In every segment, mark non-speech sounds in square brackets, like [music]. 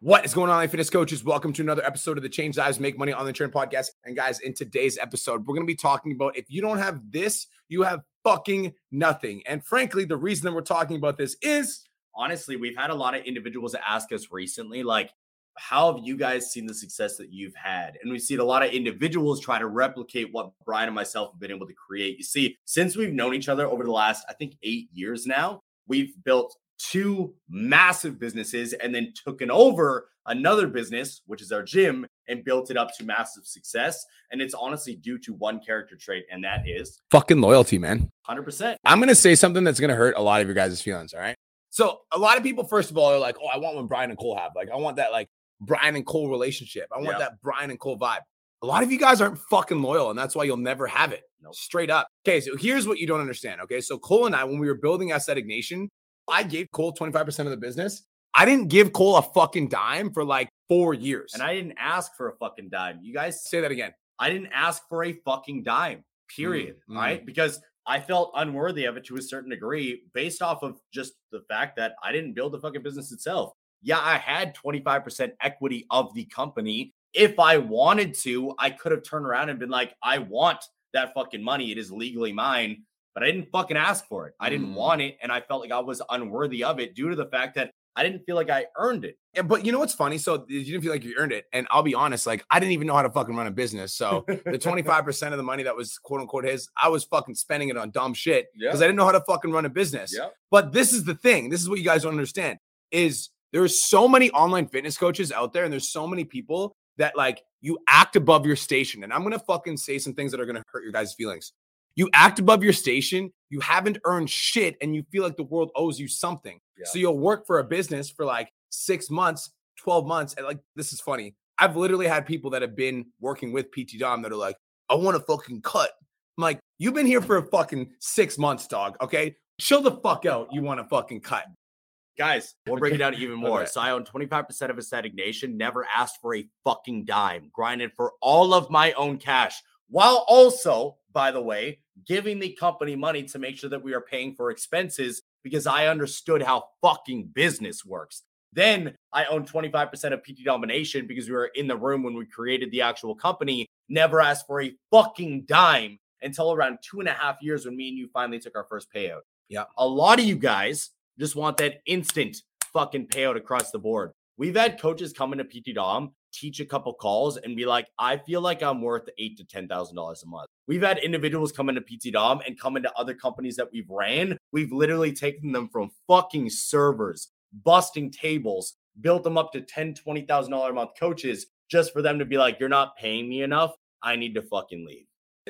What is going on, Life Fitness coaches? Welcome to another episode of the Change Lives Make Money on the Trend podcast. And guys, in today's episode, we're going to be talking about if you don't have this, you have fucking nothing. And frankly, the reason that we're talking about this is honestly, we've had a lot of individuals ask us recently, like, how have you guys seen the success that you've had? And we've seen a lot of individuals try to replicate what Brian and myself have been able to create. You see, since we've known each other over the last, I think, eight years now, we've built two massive businesses and then taken over another business, which is our gym, and built it up to massive success. And it's honestly due to one character trait, and that is fucking loyalty, man. 100%. I'm going to say something that's going to hurt a lot of your guys' feelings. All right. So, a lot of people, first of all, are like, oh, I want what Brian and Cole have. Like, I want that, like, Brian and Cole relationship. I want that Brian and Cole vibe. A lot of you guys aren't fucking loyal, and that's why you'll never have it. Nope. Straight up. Okay, so here's what you don't understand. Okay, so Cole and I, when we were building Aesthetic Nation, I gave Cole 25% of the business. I didn't give Cole a fucking dime for like four years. And I didn't ask for a fucking dime. You guys say that again. I didn't ask for a fucking dime, period. Mm, right? Mm. Because I felt unworthy of it to a certain degree based off of just the fact that I didn't build the fucking business itself. Yeah, I had 25% equity of the company. If I wanted to, I could have turned around and been like, I want that fucking money. It is legally mine but I didn't fucking ask for it. I didn't mm. want it. And I felt like I was unworthy of it due to the fact that I didn't feel like I earned it. Yeah, but you know what's funny? So you didn't feel like you earned it. And I'll be honest, like I didn't even know how to fucking run a business. So the [laughs] 25% of the money that was quote unquote his, I was fucking spending it on dumb shit because yeah. I didn't know how to fucking run a business. Yeah. But this is the thing. This is what you guys don't understand is there's so many online fitness coaches out there and there's so many people that like you act above your station. And I'm gonna fucking say some things that are gonna hurt your guys' feelings. You act above your station, you haven't earned shit, and you feel like the world owes you something. Yeah. So you'll work for a business for like six months, 12 months. And like, this is funny. I've literally had people that have been working with PT Dom that are like, I want to fucking cut. I'm like, you've been here for a fucking six months, dog. Okay. Chill the fuck out. You want to fucking cut. Guys, we'll break it down even more. Okay. So I own 25% of Aesthetic Nation, never asked for a fucking dime, grinded for all of my own cash, while also, by the way, giving the company money to make sure that we are paying for expenses because I understood how fucking business works. Then I own 25% of PT Domination because we were in the room when we created the actual company, never asked for a fucking dime until around two and a half years when me and you finally took our first payout. Yeah. A lot of you guys just want that instant fucking payout across the board. We've had coaches come into PT Dom teach a couple calls and be like, I feel like I'm worth eight to ten thousand dollars a month. We've had individuals come into PT Dom and come into other companies that we've ran. We've literally taken them from fucking servers, busting tables, built them up to ten, twenty thousand dollar a month coaches just for them to be like, You're not paying me enough. I need to fucking leave.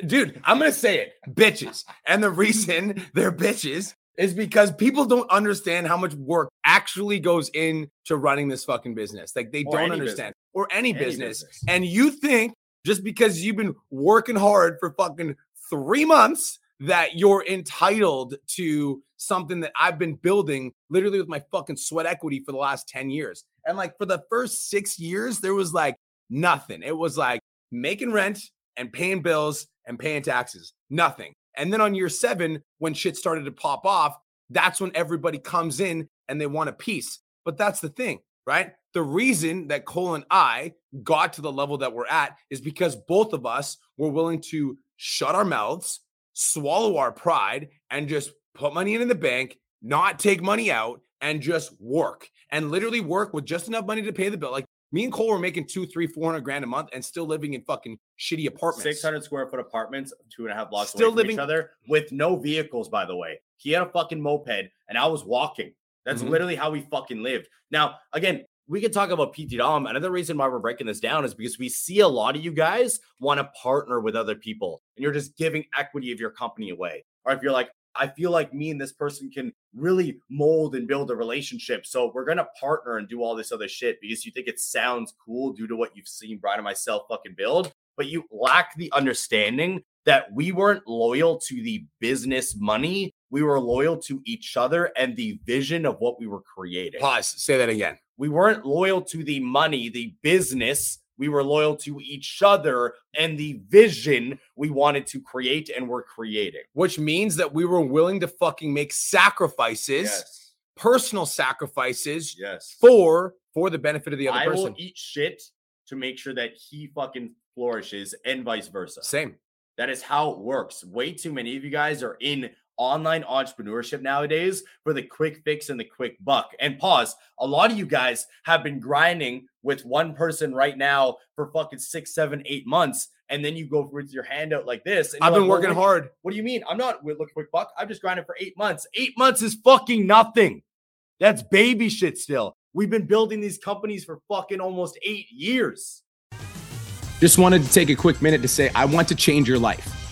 Dude, I'm gonna say it, bitches. And the reason [laughs] they're bitches is because people don't understand how much work actually goes into running this fucking business. Like they or don't understand, business. or any, any business. business. And you think just because you've been working hard for fucking three months that you're entitled to something that I've been building literally with my fucking sweat equity for the last 10 years. And like for the first six years, there was like nothing. It was like making rent and paying bills and paying taxes, nothing. And then on year seven, when shit started to pop off, that's when everybody comes in and they want a piece. But that's the thing, right? The reason that Cole and I got to the level that we're at is because both of us were willing to shut our mouths, swallow our pride, and just put money in the bank, not take money out, and just work and literally work with just enough money to pay the bill. Like me and Cole were making two, three, four hundred grand a month and still living in fucking shitty apartments. Six hundred square foot apartments, two and a half blocks still away living- from each other with no vehicles. By the way, he had a fucking moped and I was walking. That's mm-hmm. literally how we fucking lived. Now, again, we could talk about PT Dom. Another reason why we're breaking this down is because we see a lot of you guys want to partner with other people and you're just giving equity of your company away. Or if you're like, I feel like me and this person can really mold and build a relationship. So we're gonna partner and do all this other shit because you think it sounds cool due to what you've seen Brian and myself fucking build, but you lack the understanding that we weren't loyal to the business money. We were loyal to each other and the vision of what we were creating. Pause. Say that again. We weren't loyal to the money, the business we were loyal to each other and the vision we wanted to create and were creating. Which means that we were willing to fucking make sacrifices, yes. personal sacrifices, yes. for for the benefit of the other I person. will eat shit to make sure that he fucking flourishes and vice versa. Same. That is how it works. Way too many of you guys are in online entrepreneurship nowadays for the quick fix and the quick buck. And pause. A lot of you guys have been grinding with one person right now for fucking six, seven, eight months. And then you go with your hand out like this. I've been like, working well, hard. What do you mean? I'm not with look quick buck. I've just grinded for eight months. Eight months is fucking nothing. That's baby shit still. We've been building these companies for fucking almost eight years. Just wanted to take a quick minute to say, I want to change your life.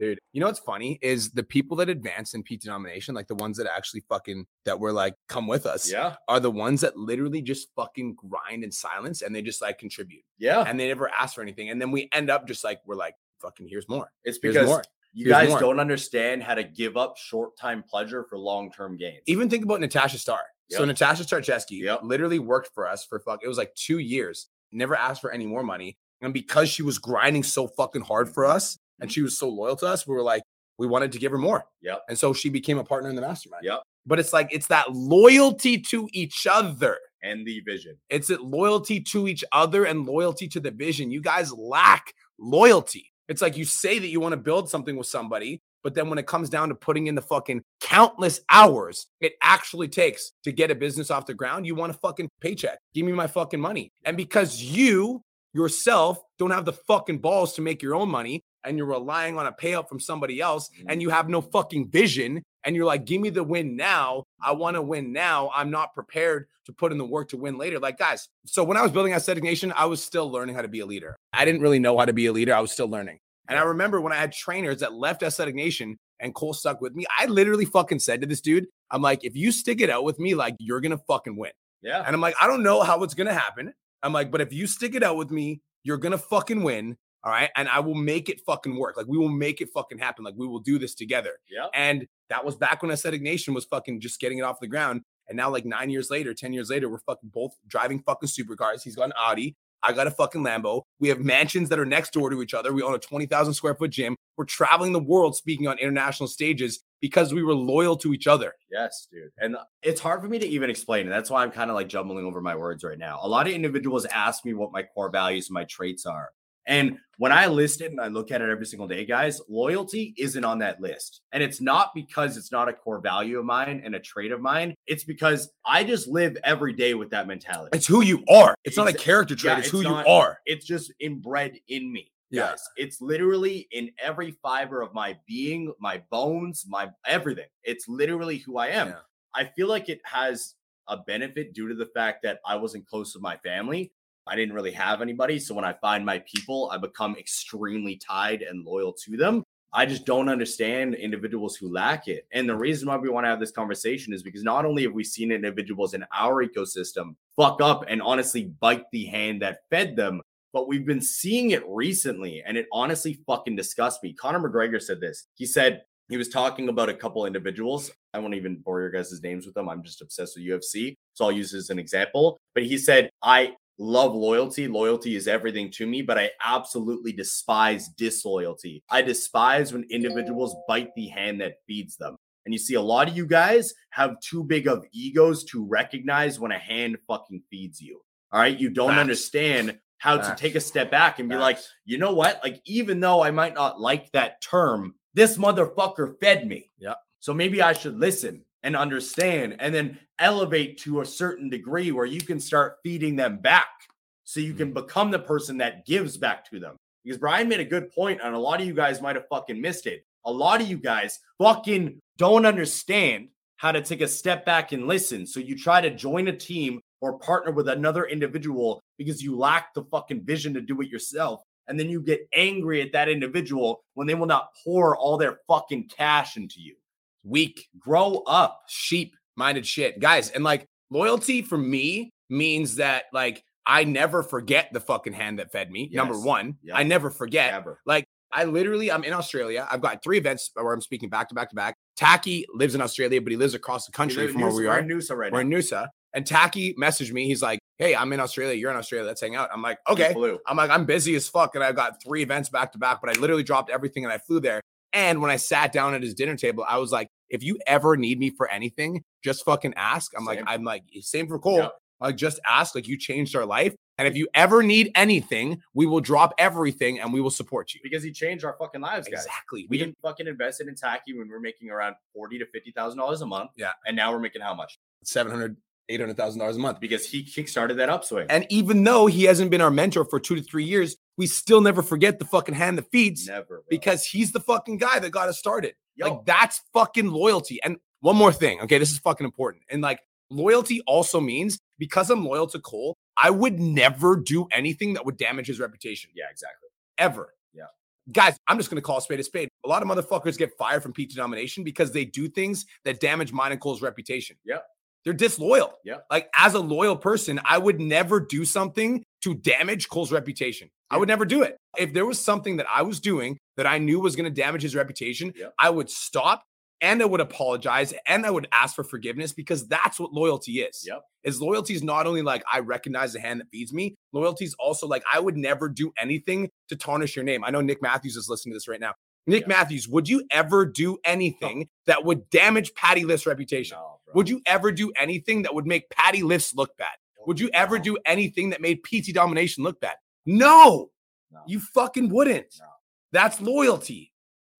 Dude, you know what's funny is the people that advance in PT domination, like the ones that actually fucking that were like come with us, Yeah. are the ones that literally just fucking grind in silence and they just like contribute Yeah. and they never ask for anything. And then we end up just like we're like, fucking here's more. It's Here's because more. you Here's guys more. don't understand how to give up short time pleasure for long term gains. Even think about Natasha Starr. So Natasha Starcheski Yep. literally worked for us for fuck. It was like two years. Never asked for any more money, and because she was grinding so fucking hard for us, and she was so loyal to us, we were like, we wanted to give her more. Yep. And so she became a partner in the mastermind. Yep. But it's like it's that loyalty to each other. and the vision. It's it loyalty to each other and loyalty to the vision. You guys lack loyalty. It's like you say that you want to build something with somebody, but then when it comes down to putting in the fucking countless hours it actually takes to get a business off the ground, you want a fucking paycheck. Give me my fucking money. And because you yourself don't have the fucking balls to make your own money and you're relying on a payout from somebody else and you mm-hmm. have no fucking vision and you're like, give me the win now. I want to win now. I'm not prepared to put in the work to win later. Like, guys, so when I was building Aesthetic Nation, I was still learning how to be a leader. I didn't really know how to be a leader. I was still learning. And I remember when I had trainers that left Aesthetic Nation and Cole stuck with me, I literally fucking said to this dude, I'm like, if you stick it out with me, like, you're going to fucking win. Yeah. And I'm like, I don't know how it's going to happen. I'm like, but if you stick it out with me, you're going to fucking win. All right. And I will make it fucking work. Like, we will make it fucking happen. Like, we will do this together. Yeah. And that was back when Aesthetic Nation was fucking just getting it off the ground. And now, like nine years later, 10 years later, we're fucking both driving fucking supercars. He's got an Audi. I got a fucking Lambo. We have mansions that are next door to each other. We own a 20,000 square foot gym. We're traveling the world speaking on international stages because we were loyal to each other. Yes, dude. And it's hard for me to even explain. And that's why I'm kind of like jumbling over my words right now. A lot of individuals ask me what my core values and my traits are. And when I list it and I look at it every single day, guys, loyalty isn't on that list. And it's not because it's not a core value of mine and a trait of mine. It's because I just live every day with that mentality. It's who you are. It's not a character trait. Yeah, it's, it's who not- you are. It's just inbred in me. Yeah. Guys, it's literally in every fiber of my being, my bones, my everything. It's literally who I am. Yeah. I feel like it has a benefit due to the fact that I wasn't close to my family. I didn't really have anybody. So when I find my people, I become extremely tied and loyal to them. I just don't understand individuals who lack it. And the reason why we want to have this conversation is because not only have we seen individuals in our ecosystem fuck up and honestly bite the hand that fed them, but we've been seeing it recently and it honestly fucking disgusts me. Conor McGregor said this. He said he was talking about a couple individuals. I won't even bore your guys' names with them. I'm just obsessed with UFC. So I'll use as an example. But he said, I love loyalty. Loyalty is everything to me, but I absolutely despise disloyalty. I despise when individuals bite the hand that feeds them. And you see, a lot of you guys have too big of egos to recognize when a hand fucking feeds you. All right. You don't Facts. understand how Facts. to take a step back and be like, you know what? Like, even though I might not like that term, this motherfucker fed me. Yeah. So maybe I should listen and understand and then elevate to a certain degree where you can start feeding them back so you can mm-hmm. become the person that gives back to them. Because Brian made a good point, and a lot of you guys might have fucking missed it. A lot of you guys fucking don't understand how to take a step back and listen. So you try to join a team or partner with another individual because you lack the fucking vision to do it yourself. And then you get angry at that individual when they will not pour all their fucking cash into you. Weak, Grow up. sheep minded shit. Guys, and like loyalty for me means that like I never forget the fucking hand that fed me. Yes. Number one, yep. I never forget. Ever. Like I literally, I'm in Australia. I've got three events where I'm speaking back to back to back. Taki lives in Australia, but he lives across the country from where we are. We're in Noosa right We're now. in Noosa. And Taki messaged me. He's like, Hey, I'm in Australia. You're in Australia. Let's hang out. I'm like, Okay. I'm like, I'm busy as fuck. And I've got three events back to back, but I literally dropped everything and I flew there. And when I sat down at his dinner table, I was like, if you ever need me for anything, just fucking ask. I'm same. like, I'm like, same for Cole. Like, just ask. Like, you changed our life. And if you ever need anything, we will drop everything and we will support you. Because he changed our fucking lives, guys. Exactly. We, we didn't fucking invest in Taki when we are making around forty to fifty thousand dollars a month. Yeah. And now we're making how much? Seven hundred eight hundred thousand dollars a month because he kickstarted that upswing. And even though he hasn't been our mentor for two to three years, we still never forget the fucking hand that feeds. Never, bro. because he's the fucking guy that got us started. Yo. Like that's fucking loyalty. And one more thing, okay, this is fucking important. And like loyalty also means because I'm loyal to Cole, I would never do anything that would damage his reputation. Yeah, exactly. Ever. Yeah. Guys, I'm just gonna call a spade a spade. A lot of motherfuckers get fired from PT domination because they do things that damage mine and Cole's reputation. Yeah. They're disloyal. Yeah. Like as a loyal person, I would never do something to damage Cole's reputation. Yeah. I would never do it. If there was something that I was doing that I knew was going to damage his reputation, yeah. I would stop and I would apologize and I would ask for forgiveness because that's what loyalty is. Yep. Is loyalty is not only like I recognize the hand that feeds me, loyalty is also like I would never do anything to tarnish your name. I know Nick Matthews is listening to this right now. Nick yeah. Matthews, would you ever do anything no. that would damage Patty Lift's reputation? No, would you ever do anything that would make Patty Lifts look bad? Would you ever do anything that made PT domination look bad? No, no. you fucking wouldn't. That's loyalty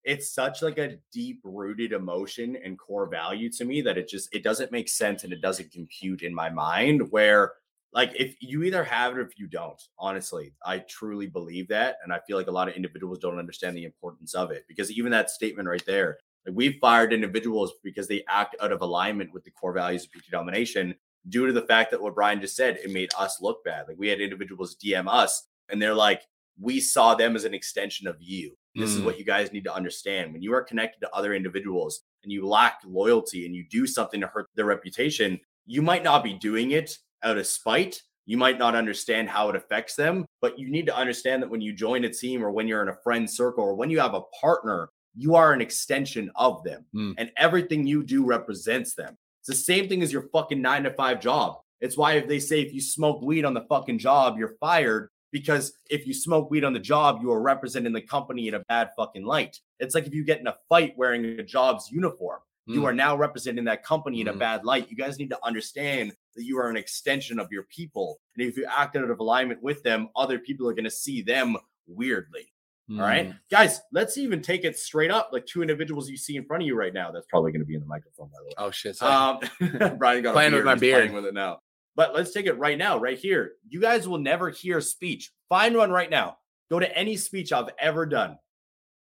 it's such like a deep rooted emotion and core value to me that it just it doesn't make sense and it doesn't compute in my mind where like if you either have it or if you don't honestly i truly believe that and i feel like a lot of individuals don't understand the importance of it because even that statement right there we've fired individuals because they act out of alignment with the core values of pt domination due to the fact that what brian just said it made us look bad like we had individuals dm us and they're like we saw them as an extension of you this mm. is what you guys need to understand. When you are connected to other individuals and you lack loyalty and you do something to hurt their reputation, you might not be doing it out of spite. You might not understand how it affects them, but you need to understand that when you join a team or when you're in a friend circle or when you have a partner, you are an extension of them mm. and everything you do represents them. It's the same thing as your fucking nine to five job. It's why if they say if you smoke weed on the fucking job, you're fired because if you smoke weed on the job, you are representing the company in a bad fucking light. It's like if you get in a fight wearing a job's uniform, mm. you are now representing that company in mm. a bad light. You guys need to understand that you are an extension of your people. And if you act out of alignment with them, other people are going to see them weirdly. Mm. All right, mm. guys, let's even take it straight up. Like two individuals you see in front of you right now. That's probably going to be in the microphone, by the way. Oh shit! Sorry. Um, [laughs] [laughs] Brian got playing with my beard. with it now. But let's take it right now, right here. You guys will never hear a speech. Find one right now. Go to any speech I've ever done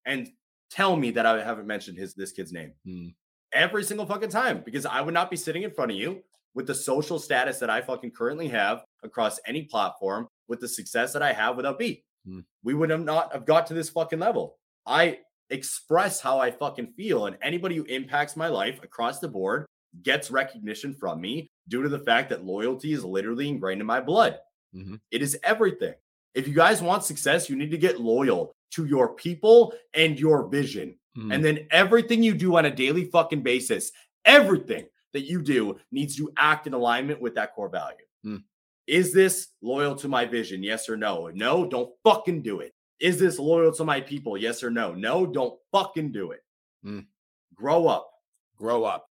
and tell me that I haven't mentioned his this kid's name. Hmm. Every single fucking time because I would not be sitting in front of you with the social status that I fucking currently have across any platform with the success that I have without B. Hmm. We would have not have got to this fucking level. I express how I fucking feel and anybody who impacts my life across the board gets recognition from me due to the fact that loyalty is literally ingrained in my blood. Mm-hmm. It is everything. If you guys want success, you need to get loyal to your people and your vision. Mm-hmm. And then everything you do on a daily fucking basis, everything that you do needs to act in alignment with that core value. Mm. Is this loyal to my vision? Yes or no? No, don't fucking do it. Is this loyal to my people? Yes or no? No, don't fucking do it. Mm. Grow up. Grow up.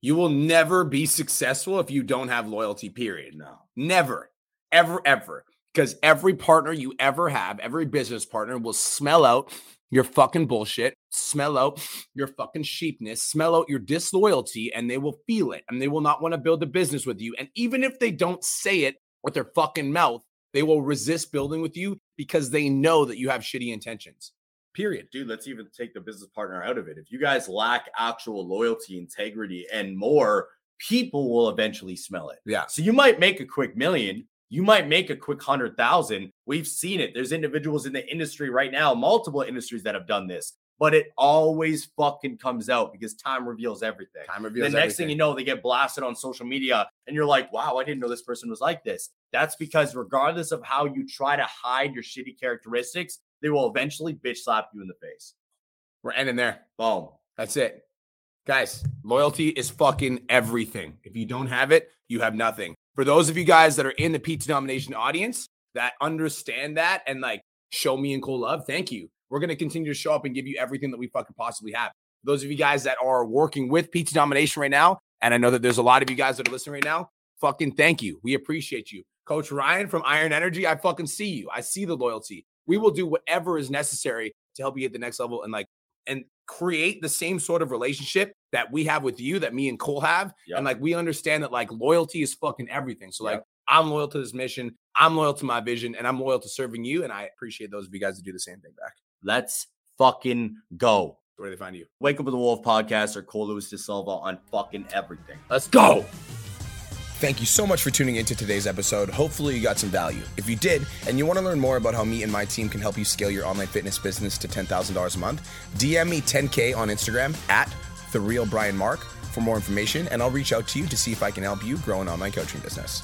You will never be successful if you don't have loyalty, period. No, never, ever, ever. Because every partner you ever have, every business partner will smell out your fucking bullshit, smell out your fucking sheepness, smell out your disloyalty, and they will feel it and they will not want to build a business with you. And even if they don't say it with their fucking mouth, they will resist building with you because they know that you have shitty intentions. Period. Dude, let's even take the business partner out of it. If you guys lack actual loyalty, integrity, and more, people will eventually smell it. Yeah. So you might make a quick million, you might make a quick hundred thousand. We've seen it. There's individuals in the industry right now, multiple industries that have done this. But it always fucking comes out because time reveals everything. Time reveals The next everything. thing you know, they get blasted on social media, and you're like, wow, I didn't know this person was like this. That's because regardless of how you try to hide your shitty characteristics, they will eventually bitch slap you in the face. We're ending there. Boom. That's it. Guys, loyalty is fucking everything. If you don't have it, you have nothing. For those of you guys that are in the PT Domination audience that understand that and like show me and Cole love, thank you. We're going to continue to show up and give you everything that we fucking possibly have. Those of you guys that are working with PT Domination right now, and I know that there's a lot of you guys that are listening right now, fucking thank you. We appreciate you. Coach Ryan from Iron Energy, I fucking see you. I see the loyalty. We will do whatever is necessary to help you get the next level and like and create the same sort of relationship that we have with you that me and Cole have. Yep. And like we understand that like loyalty is fucking everything. So like Yep. I'm loyal to this mission, I'm loyal to my vision, and I'm loyal to serving you. And I appreciate those of you guys to do the same thing back. Let's fucking go. Where do they find you? Wake Up with the Wolf podcast or Cole Lewis de Silva on fucking everything. Let's go. Thank you so much for tuning into today's episode. Hopefully, you got some value. If you did, and you want to learn more about how me and my team can help you scale your online fitness business to $10,000 a month, DM me 10K on Instagram at The Real Brian Mark for more information, and I'll reach out to you to see if I can help you grow an online coaching business.